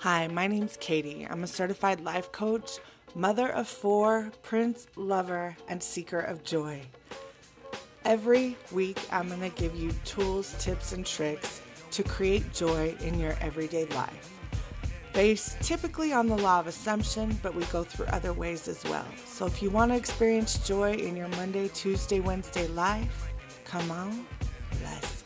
Hi, my name's Katie. I'm a certified life coach, mother of four, prince, lover, and seeker of joy. Every week, I'm going to give you tools, tips, and tricks to create joy in your everyday life. Based typically on the law of assumption, but we go through other ways as well. So if you want to experience joy in your Monday, Tuesday, Wednesday life, come on, let's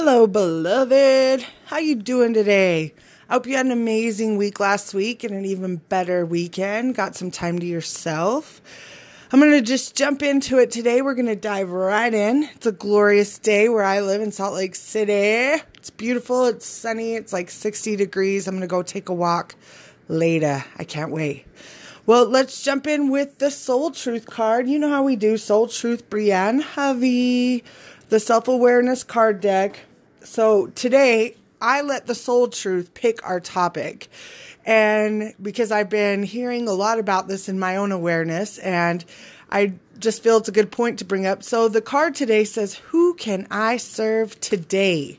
Hello, beloved. How you doing today? I hope you had an amazing week last week and an even better weekend. Got some time to yourself. I'm going to just jump into it today. We're going to dive right in. It's a glorious day where I live in Salt Lake City. It's beautiful. It's sunny. It's like 60 degrees. I'm going to go take a walk later. I can't wait. Well, let's jump in with the Soul Truth card. You know how we do Soul Truth, Brienne Hovey, the self awareness card deck. So today, I let the Soul Truth pick our topic. And because I've been hearing a lot about this in my own awareness, and I just feel it's a good point to bring up. So the card today says, Who can I serve today?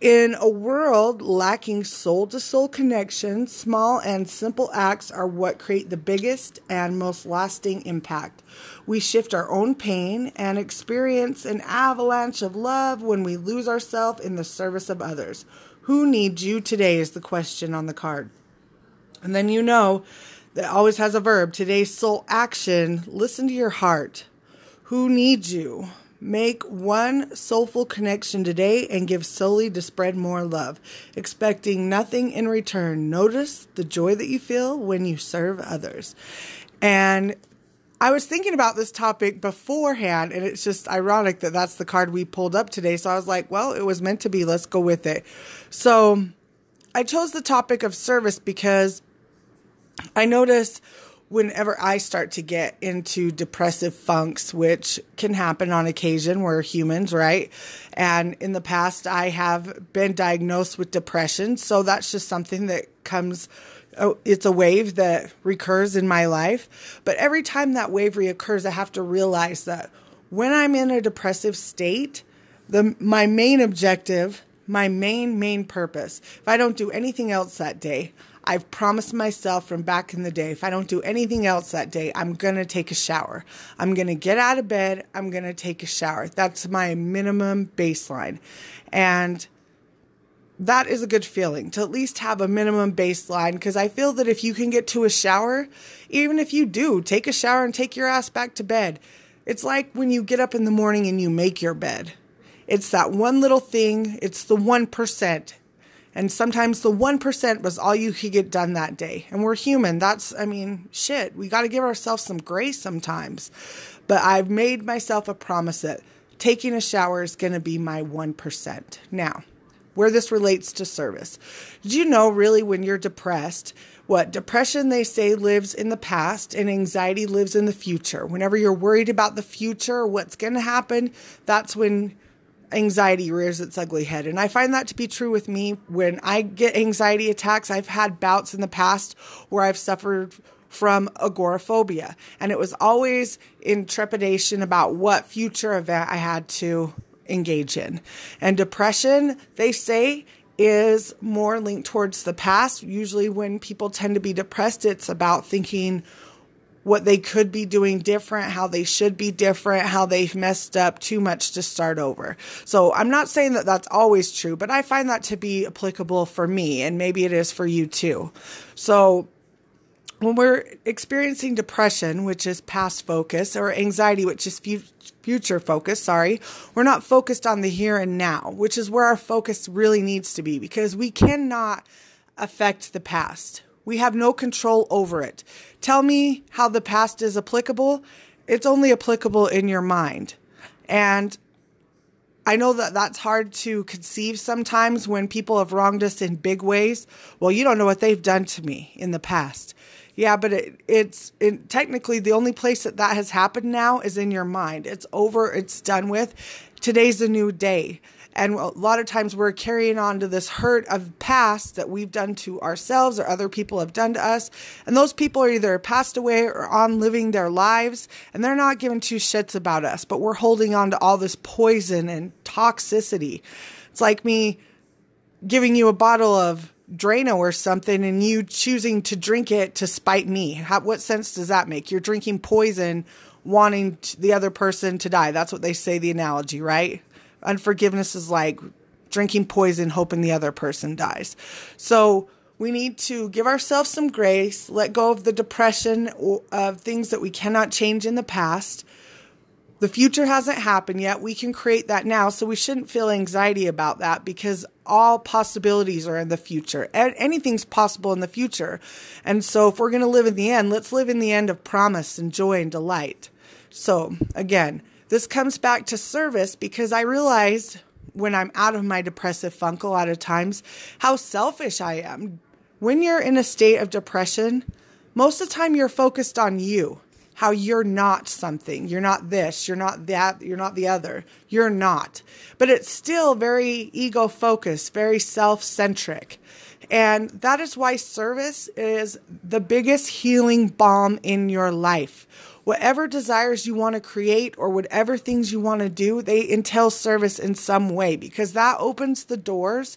In a world lacking soul to soul connection, small and simple acts are what create the biggest and most lasting impact. We shift our own pain and experience an avalanche of love when we lose ourselves in the service of others. Who needs you today is the question on the card. And then you know that always has a verb. Today's soul action listen to your heart. Who needs you? Make one soulful connection today and give solely to spread more love, expecting nothing in return. Notice the joy that you feel when you serve others. And I was thinking about this topic beforehand, and it's just ironic that that's the card we pulled up today. So I was like, well, it was meant to be. Let's go with it. So I chose the topic of service because I notice whenever I start to get into depressive funks, which can happen on occasion, we're humans, right? And in the past, I have been diagnosed with depression. So that's just something that comes, oh, it's a wave that recurs in my life. But every time that wave reoccurs, I have to realize that when I'm in a depressive state, the, my main objective, my main, main purpose, if I don't do anything else that day, I've promised myself from back in the day if I don't do anything else that day, I'm going to take a shower. I'm going to get out of bed. I'm going to take a shower. That's my minimum baseline. And that is a good feeling to at least have a minimum baseline because I feel that if you can get to a shower, even if you do take a shower and take your ass back to bed, it's like when you get up in the morning and you make your bed. It's that one little thing, it's the 1%. And sometimes the 1% was all you could get done that day. And we're human. That's, I mean, shit. We got to give ourselves some grace sometimes. But I've made myself a promise that taking a shower is going to be my 1%. Now, where this relates to service. Did you know really when you're depressed, what depression they say lives in the past and anxiety lives in the future? Whenever you're worried about the future, what's going to happen, that's when anxiety rears its ugly head. And I find that to be true with me. When I get anxiety attacks, I've had bouts in the past where I've suffered from agoraphobia. And it was always in trepidation about what future event I had to engage in. And depression, they say, is more linked towards the past. Usually, when people tend to be depressed, it's about thinking, what they could be doing different, how they should be different, how they've messed up too much to start over. So I'm not saying that that's always true, but I find that to be applicable for me, and maybe it is for you too. So when we're experiencing depression, which is past focus, or anxiety, which is future focus, sorry, we're not focused on the here and now, which is where our focus really needs to be because we cannot affect the past. We have no control over it. Tell me how the past is applicable. It's only applicable in your mind. And I know that that's hard to conceive sometimes when people have wronged us in big ways. Well, you don't know what they've done to me in the past. Yeah, but it, it's it, technically the only place that that has happened now is in your mind. It's over, it's done with. Today's a new day. And a lot of times we're carrying on to this hurt of past that we've done to ourselves or other people have done to us. And those people are either passed away or on living their lives and they're not giving two shits about us, but we're holding on to all this poison and toxicity. It's like me giving you a bottle of Drano or something and you choosing to drink it to spite me. How, what sense does that make? You're drinking poison wanting the other person to die. That's what they say, the analogy, right? Unforgiveness is like drinking poison, hoping the other person dies. So we need to give ourselves some grace, let go of the depression of things that we cannot change in the past, the future hasn't happened yet. We can create that now. So we shouldn't feel anxiety about that because all possibilities are in the future. Anything's possible in the future. And so if we're going to live in the end, let's live in the end of promise and joy and delight. So again, this comes back to service because I realized when I'm out of my depressive funk a lot of times how selfish I am. When you're in a state of depression, most of the time you're focused on you how you're not something. You're not this, you're not that, you're not the other. You're not. But it's still very ego focused, very self centric. And that is why service is the biggest healing balm in your life. Whatever desires you want to create or whatever things you want to do, they entail service in some way because that opens the doors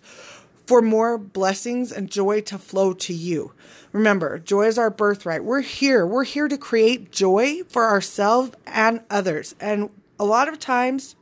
for more blessings and joy to flow to you. Remember, joy is our birthright. We're here. We're here to create joy for ourselves and others. And a lot of times,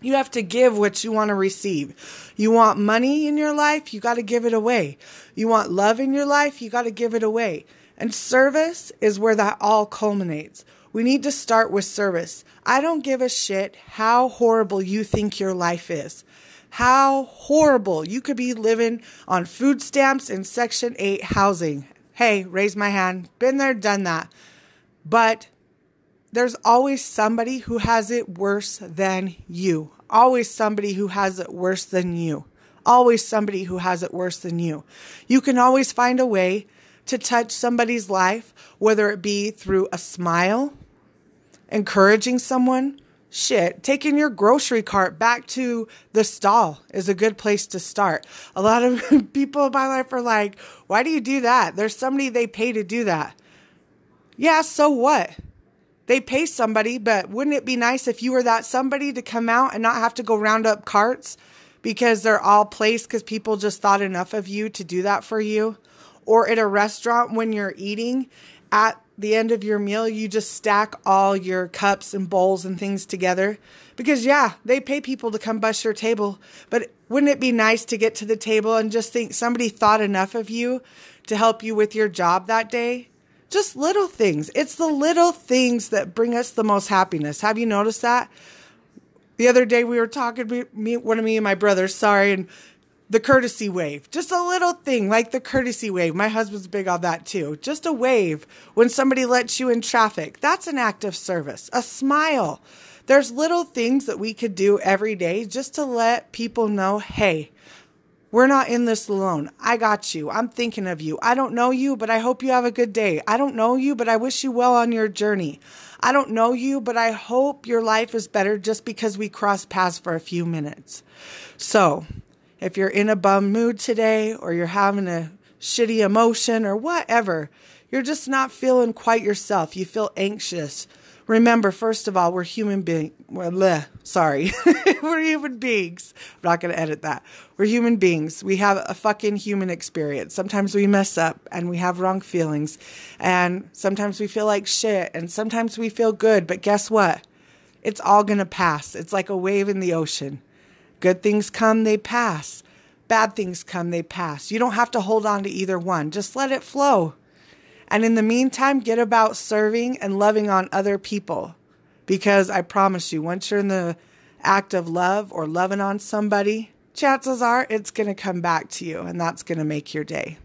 you have to give what you want to receive. You want money in your life, you got to give it away. You want love in your life, you got to give it away. And service is where that all culminates. We need to start with service. I don't give a shit how horrible you think your life is. How horrible. You could be living on food stamps in Section 8 housing. Hey, raise my hand. Been there, done that. But there's always somebody who has it worse than you. Always somebody who has it worse than you. Always somebody who has it worse than you. You can always find a way to touch somebody's life, whether it be through a smile, encouraging someone, shit, taking your grocery cart back to the stall is a good place to start. A lot of people in my life are like, why do you do that? There's somebody they pay to do that. Yeah, so what? They pay somebody, but wouldn't it be nice if you were that somebody to come out and not have to go round up carts because they're all placed because people just thought enough of you to do that for you? Or at a restaurant when you're eating at the end of your meal, you just stack all your cups and bowls and things together. Because, yeah, they pay people to come bust your table. But wouldn't it be nice to get to the table and just think somebody thought enough of you to help you with your job that day? Just little things. It's the little things that bring us the most happiness. Have you noticed that? The other day we were talking, me, one of me and my brother, sorry, and the courtesy wave. Just a little thing like the courtesy wave. My husband's big on that too. Just a wave when somebody lets you in traffic. That's an act of service. A smile. There's little things that we could do every day just to let people know, hey, we're not in this alone. I got you. I'm thinking of you. I don't know you, but I hope you have a good day. I don't know you, but I wish you well on your journey. I don't know you, but I hope your life is better just because we crossed paths for a few minutes. So, if you're in a bum mood today or you're having a shitty emotion or whatever, you're just not feeling quite yourself. You feel anxious. Remember, first of all, we're human beings. Bleh, sorry. we're human beings. I'm not going to edit that. We're human beings. We have a fucking human experience. Sometimes we mess up and we have wrong feelings. And sometimes we feel like shit. And sometimes we feel good. But guess what? It's all going to pass. It's like a wave in the ocean. Good things come, they pass. Bad things come, they pass. You don't have to hold on to either one. Just let it flow. And in the meantime, get about serving and loving on other people. Because I promise you, once you're in the act of love or loving on somebody, chances are it's going to come back to you and that's going to make your day.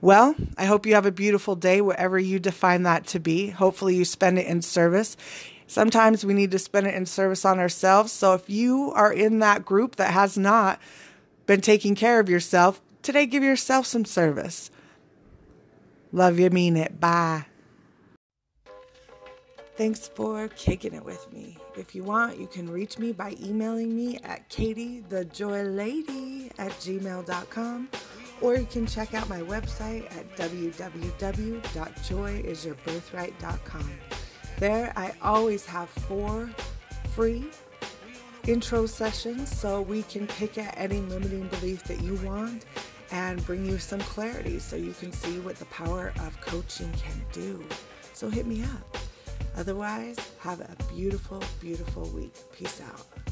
Well, I hope you have a beautiful day, whatever you define that to be. Hopefully, you spend it in service. Sometimes we need to spend it in service on ourselves. So if you are in that group that has not been taking care of yourself, today give yourself some service. Love you, mean it. Bye. Thanks for kicking it with me. If you want, you can reach me by emailing me at katiethejoylady at gmail.com or you can check out my website at www.joyisYourBirthright.com. There, I always have four free intro sessions so we can pick at any limiting belief that you want and bring you some clarity so you can see what the power of coaching can do. So hit me up. Otherwise, have a beautiful, beautiful week. Peace out.